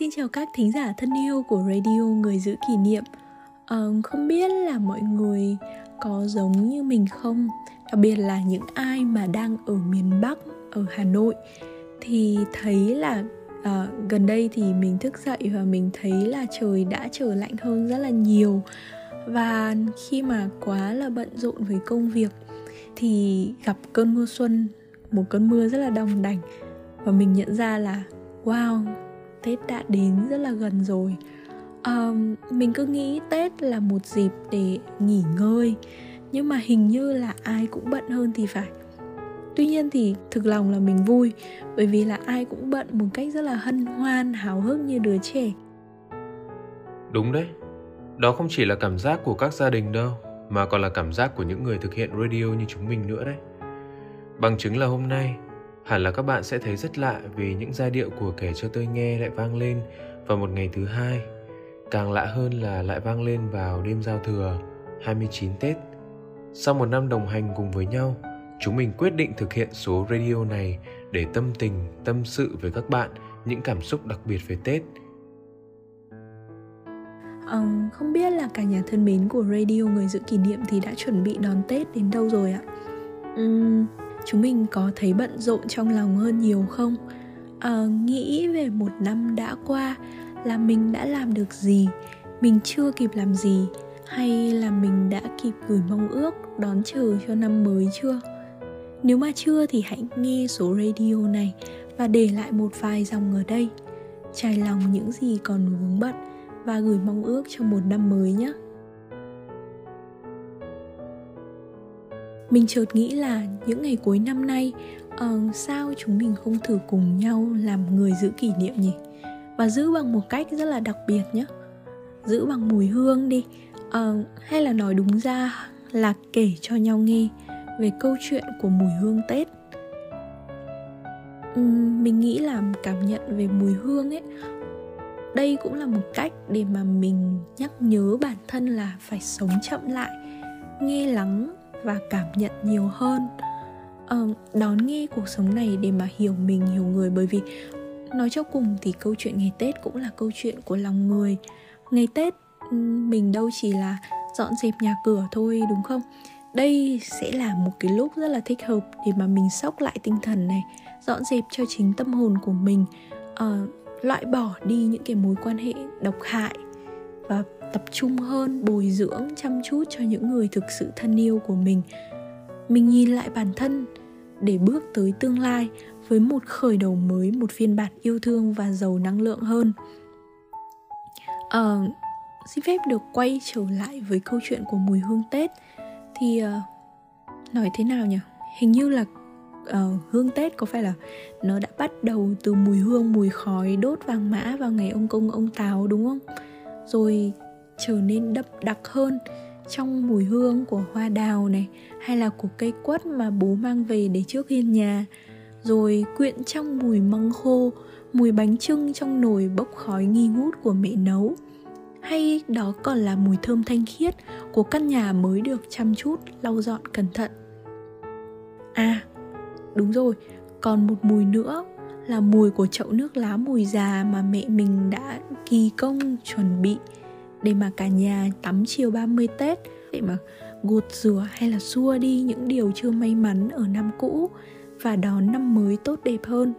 Xin chào các thính giả thân yêu của radio Người giữ kỷ niệm. À, Không biết là mọi người có giống như mình không? Đặc biệt là những ai mà đang ở miền Bắc, ở Hà Nội. Thì thấy là à, gần đây thì mình thức dậy và mình thấy là trời đã trở lạnh hơn rất là nhiều. Và khi mà quá là bận rộn với công việc Thì gặp cơn mưa xuân, một cơn mưa rất là đồng đành. Và mình nhận ra là wow tết đã đến rất là gần rồi. Um, mình cứ nghĩ tết là một dịp để nghỉ ngơi nhưng mà hình như là ai cũng bận hơn thì phải. Tuy nhiên thì thực lòng là mình vui bởi vì là ai cũng bận một cách rất là hân hoan háo hức như đứa trẻ. Đúng đấy. Đó không chỉ là cảm giác của các gia đình đâu mà còn là cảm giác của những người thực hiện radio như chúng mình nữa đấy. Bằng chứng là hôm nay Hẳn là các bạn sẽ thấy rất lạ vì những giai điệu của kể cho tôi nghe lại vang lên vào một ngày thứ hai. Càng lạ hơn là lại vang lên vào đêm giao thừa 29 Tết. Sau một năm đồng hành cùng với nhau, chúng mình quyết định thực hiện số radio này để tâm tình, tâm sự với các bạn những cảm xúc đặc biệt về Tết. Ừ, không biết là cả nhà thân mến của radio người giữ kỷ niệm thì đã chuẩn bị đón Tết đến đâu rồi ạ? Um, chúng mình có thấy bận rộn trong lòng hơn nhiều không? À, nghĩ về một năm đã qua là mình đã làm được gì? Mình chưa kịp làm gì? Hay là mình đã kịp gửi mong ước đón chờ cho năm mới chưa? Nếu mà chưa thì hãy nghe số radio này và để lại một vài dòng ở đây. Trải lòng những gì còn vướng bận và gửi mong ước cho một năm mới nhé. Mình chợt nghĩ là những ngày cuối năm nay uh, sao chúng mình không thử cùng nhau làm người giữ kỷ niệm nhỉ? Và giữ bằng một cách rất là đặc biệt nhé giữ bằng mùi hương đi. Uh, hay là nói đúng ra là kể cho nhau nghe về câu chuyện của mùi hương tết. Um, mình nghĩ là cảm nhận về mùi hương ấy đây cũng là một cách để mà mình nhắc nhớ bản thân là phải sống chậm lại nghe lắng và cảm nhận nhiều hơn. Uh, đón nghe cuộc sống này để mà hiểu mình hiểu người bởi vì nói cho cùng thì câu chuyện ngày tết cũng là câu chuyện của lòng người. Ngày tết mình đâu chỉ là dọn dẹp nhà cửa thôi đúng không? Đây sẽ là một cái lúc rất là thích hợp để mà mình sóc lại tinh thần này dọn dẹp cho chính tâm hồn của mình. Uh, loại bỏ đi những cái mối quan hệ độc hại và tập trung hơn bồi dưỡng chăm chút cho những người thực sự thân yêu của mình. Mình nhìn lại bản thân để bước tới tương lai với một khởi đầu mới một phiên bản yêu thương và giàu năng lượng hơn. À, xin phép được quay trở lại với câu chuyện của mùi hương tết. Thì uh, nói thế nào nhỉ? Hình như là uh, hương tết có phải là nó đã bắt đầu từ mùi hương mùi khói đốt vàng mã vào ngày ông công ông táo đúng không? Rồi trở nên đậm đặc hơn trong mùi hương của hoa đào này, hay là của cây quất mà bố mang về để trước hiên nhà. Rồi quyện trong mùi măng khô, mùi bánh trưng trong nồi bốc khói nghi ngút của mẹ nấu. Hay đó còn là mùi thơm thanh khiết của căn nhà mới được chăm chút, lau dọn cẩn thận. À đúng rồi, còn một mùi nữa là mùi của chậu nước lá mùi già mà mẹ mình đã kỳ công chuẩn bị để mà cả nhà tắm chiều 30 Tết để mà gột rửa hay là xua đi những điều chưa may mắn ở năm cũ và đón năm mới tốt đẹp hơn.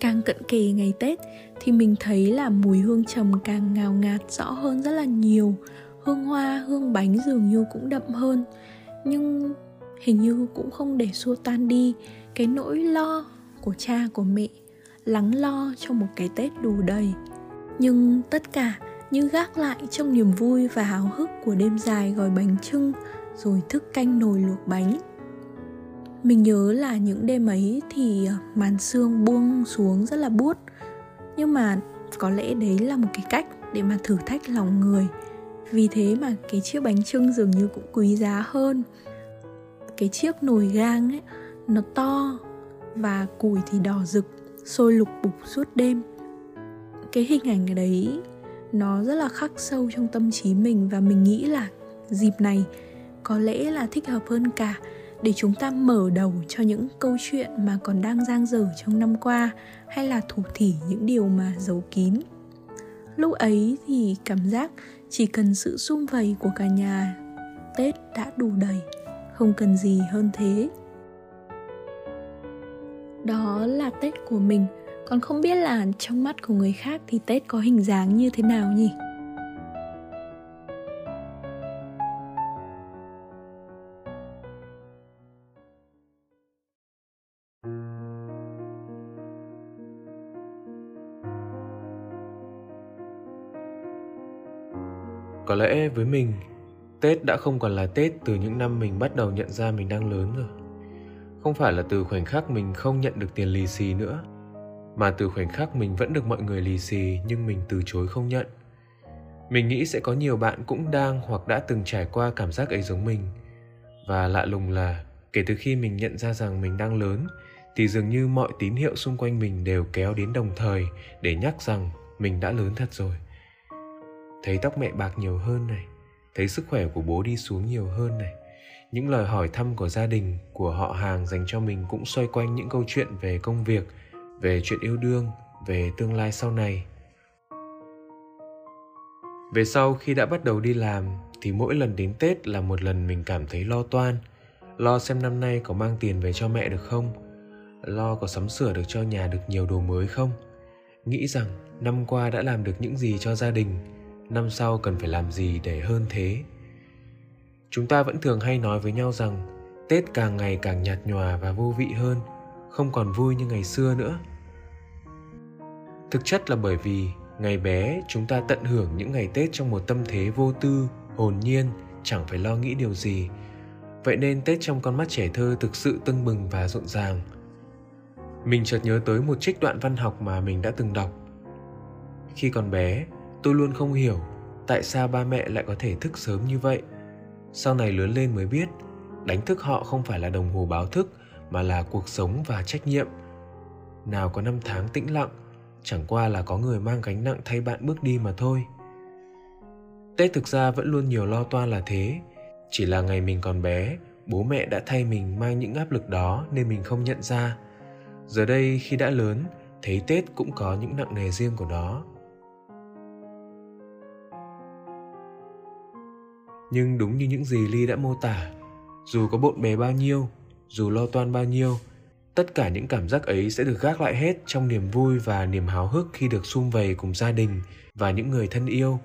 Càng cận kề ngày Tết thì mình thấy là mùi hương trầm càng ngào ngạt rõ hơn rất là nhiều. Hương hoa, hương bánh dường như cũng đậm hơn. Nhưng hình như cũng không để xua tan đi, cái nỗi lo của cha của mẹ lắng lo cho một cái tết đủ đầy. Nhưng tất cả như gác lại trong niềm vui và háo hức của đêm dài gói bánh trưng rồi thức canh nồi luộc bánh. Mình nhớ là những đêm ấy thì ờ, màn sương buông xuống rất là buốt. Nhưng mà có lẽ đấy là một cái cách để mà thử thách lòng người. Vì thế mà cái chiếc bánh trưng dường như cũng quý giá hơn cái chiếc nồi gang ấy, nó to và củi thì đỏ rực, sôi lục bục suốt đêm. Cái hình ảnh đấy, nó rất là khắc sâu trong tâm trí mình và mình nghĩ là dịp này có lẽ là thích hợp hơn cả để chúng ta mở đầu cho những câu chuyện mà còn đang giang dở trong năm qua hay là thủ thỉ những điều mà giấu kín. Lúc ấy thì cảm giác chỉ cần sự sum vầy của cả nhà tết đã đủ đầy không cần gì hơn thế. Đó là tết của mình. Còn không biết là trong mắt của người khác thì tết có hình dáng như thế nào nhỉ? Có lẽ với mình tết đã không còn là tết từ những năm mình bắt đầu nhận ra mình đang lớn rồi. Không phải là từ khoảnh khắc mình không nhận được tiền lì xì nữa, mà từ khoảnh khắc mình vẫn được mọi người lì xì nhưng mình từ chối không nhận. Mình nghĩ sẽ có nhiều bạn cũng đang hoặc đã từng trải qua cảm giác ấy giống mình. Và lạ lùng là, kể từ khi mình nhận ra rằng mình đang lớn, thì dường như mọi tín hiệu xung quanh mình đều kéo đến đồng thời để nhắc rằng mình đã lớn thật rồi. Thấy tóc mẹ bạc nhiều hơn này thấy sức khỏe của bố đi xuống nhiều hơn này. Những lời hỏi thăm của gia đình, của họ hàng dành cho mình cũng xoay quanh những câu chuyện về công việc, về chuyện yêu đương, về tương lai sau này. Về sau khi đã bắt đầu đi làm, thì mỗi lần đến tết là một lần mình cảm thấy lo toan, lo xem năm nay có mang tiền về cho mẹ được không, lo có sắm sửa được cho nhà được nhiều đồ mới không. Nghĩ rằng năm qua đã làm được những gì cho gia đình năm sau cần phải làm gì để hơn thế? Chúng ta vẫn thường hay nói với nhau rằng, tết càng ngày càng nhạt nhòa và vô vị hơn, không còn vui như ngày xưa nữa. Thực chất là bởi vì, ngày bé, chúng ta tận hưởng những ngày tết trong một tâm thế vô tư, hồn nhiên, chẳng phải lo nghĩ điều gì. Vậy nên tết trong con mắt trẻ thơ thực sự tưng bừng và rộn ràng. Mình chợt nhớ tới một trích đoạn văn học mà mình đã từng đọc. Khi còn bé tôi luôn không hiểu tại sao ba mẹ lại có thể thức sớm như vậy. Sau này lớn lên mới biết, đánh thức họ không phải là đồng hồ báo thức, mà là cuộc sống và trách nhiệm. Nào có năm tháng tĩnh lặng, chẳng qua là có người mang gánh nặng thay bạn bước đi mà thôi. Tết thực ra vẫn luôn nhiều lo toan là thế. Chỉ là ngày mình còn bé, bố mẹ đã thay mình mang những áp lực đó nên mình không nhận ra. Giờ đây khi đã lớn, thấy tết cũng có những nặng nề riêng của nó. Nhưng đúng như những gì ly đã mô tả, dù có bộn bề bao nhiêu, dù lo toan bao nhiêu, tất cả những cảm giác ấy sẽ được gác lại hết trong niềm vui và niềm háo hức khi được sum vầy cùng gia đình và những người thân yêu.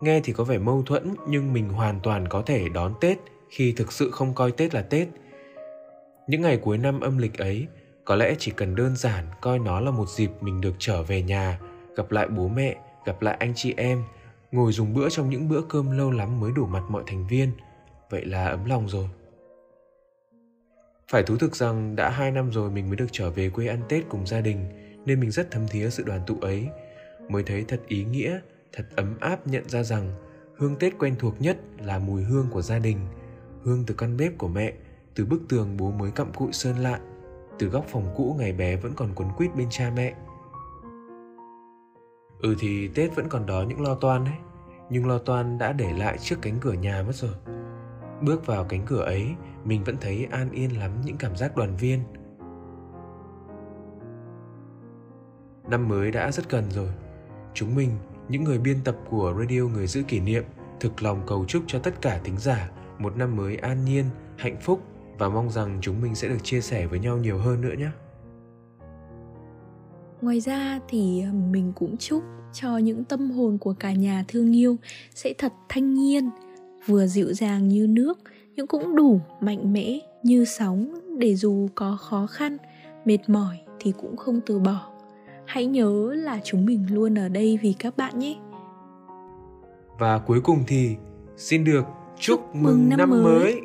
Nghe thì có vẻ mâu thuẫn, nhưng mình hoàn toàn có thể đón tết khi thực sự không coi tết là tết. Những ngày cuối năm âm lịch ấy, có lẽ chỉ cần đơn giản coi nó là một dịp mình được trở về nhà, gặp lại bố mẹ, gặp lại anh chị em ngồi dùng bữa trong những bữa cơm lâu lắm mới đủ mặt mọi thành viên. Vậy là ấm lòng rồi. Phải thú thực rằng đã hai năm rồi mình mới được trở về quê ăn tết cùng gia đình, nên mình rất thấm thía sự đoàn tụ ấy. Mới thấy thật ý nghĩa, thật ấm áp nhận ra rằng hương tết quen thuộc nhất là mùi hương của gia đình, hương từ căn bếp của mẹ, từ bức tường bố mới cặm cụi sơn lại từ góc phòng cũ ngày bé vẫn còn quấn quýt bên cha mẹ ừ thì tết vẫn còn đó những lo toan đấy nhưng lo toan đã để lại trước cánh cửa nhà mất rồi. Bước vào cánh cửa ấy, mình vẫn thấy an yên lắm những cảm giác đoàn viên. Năm mới đã rất gần rồi. Chúng mình, những người biên tập của radio người giữ kỷ niệm, thực lòng cầu chúc cho tất cả thính giả một năm mới an nhiên, hạnh phúc và mong rằng chúng mình sẽ được chia sẻ với nhau nhiều hơn nữa nhé ngoài ra thì ờ, mình cũng chúc cho những tâm hồn của cả nhà thương yêu sẽ thật thanh nhiên vừa dịu dàng như nước nhưng cũng đủ mạnh mẽ như sóng để dù có khó khăn mệt mỏi thì cũng không từ bỏ. Hãy nhớ là chúng mình luôn ở đây vì các bạn nhé. Và cuối cùng thì xin được chúc, chúc mừng năm, năm mới. mới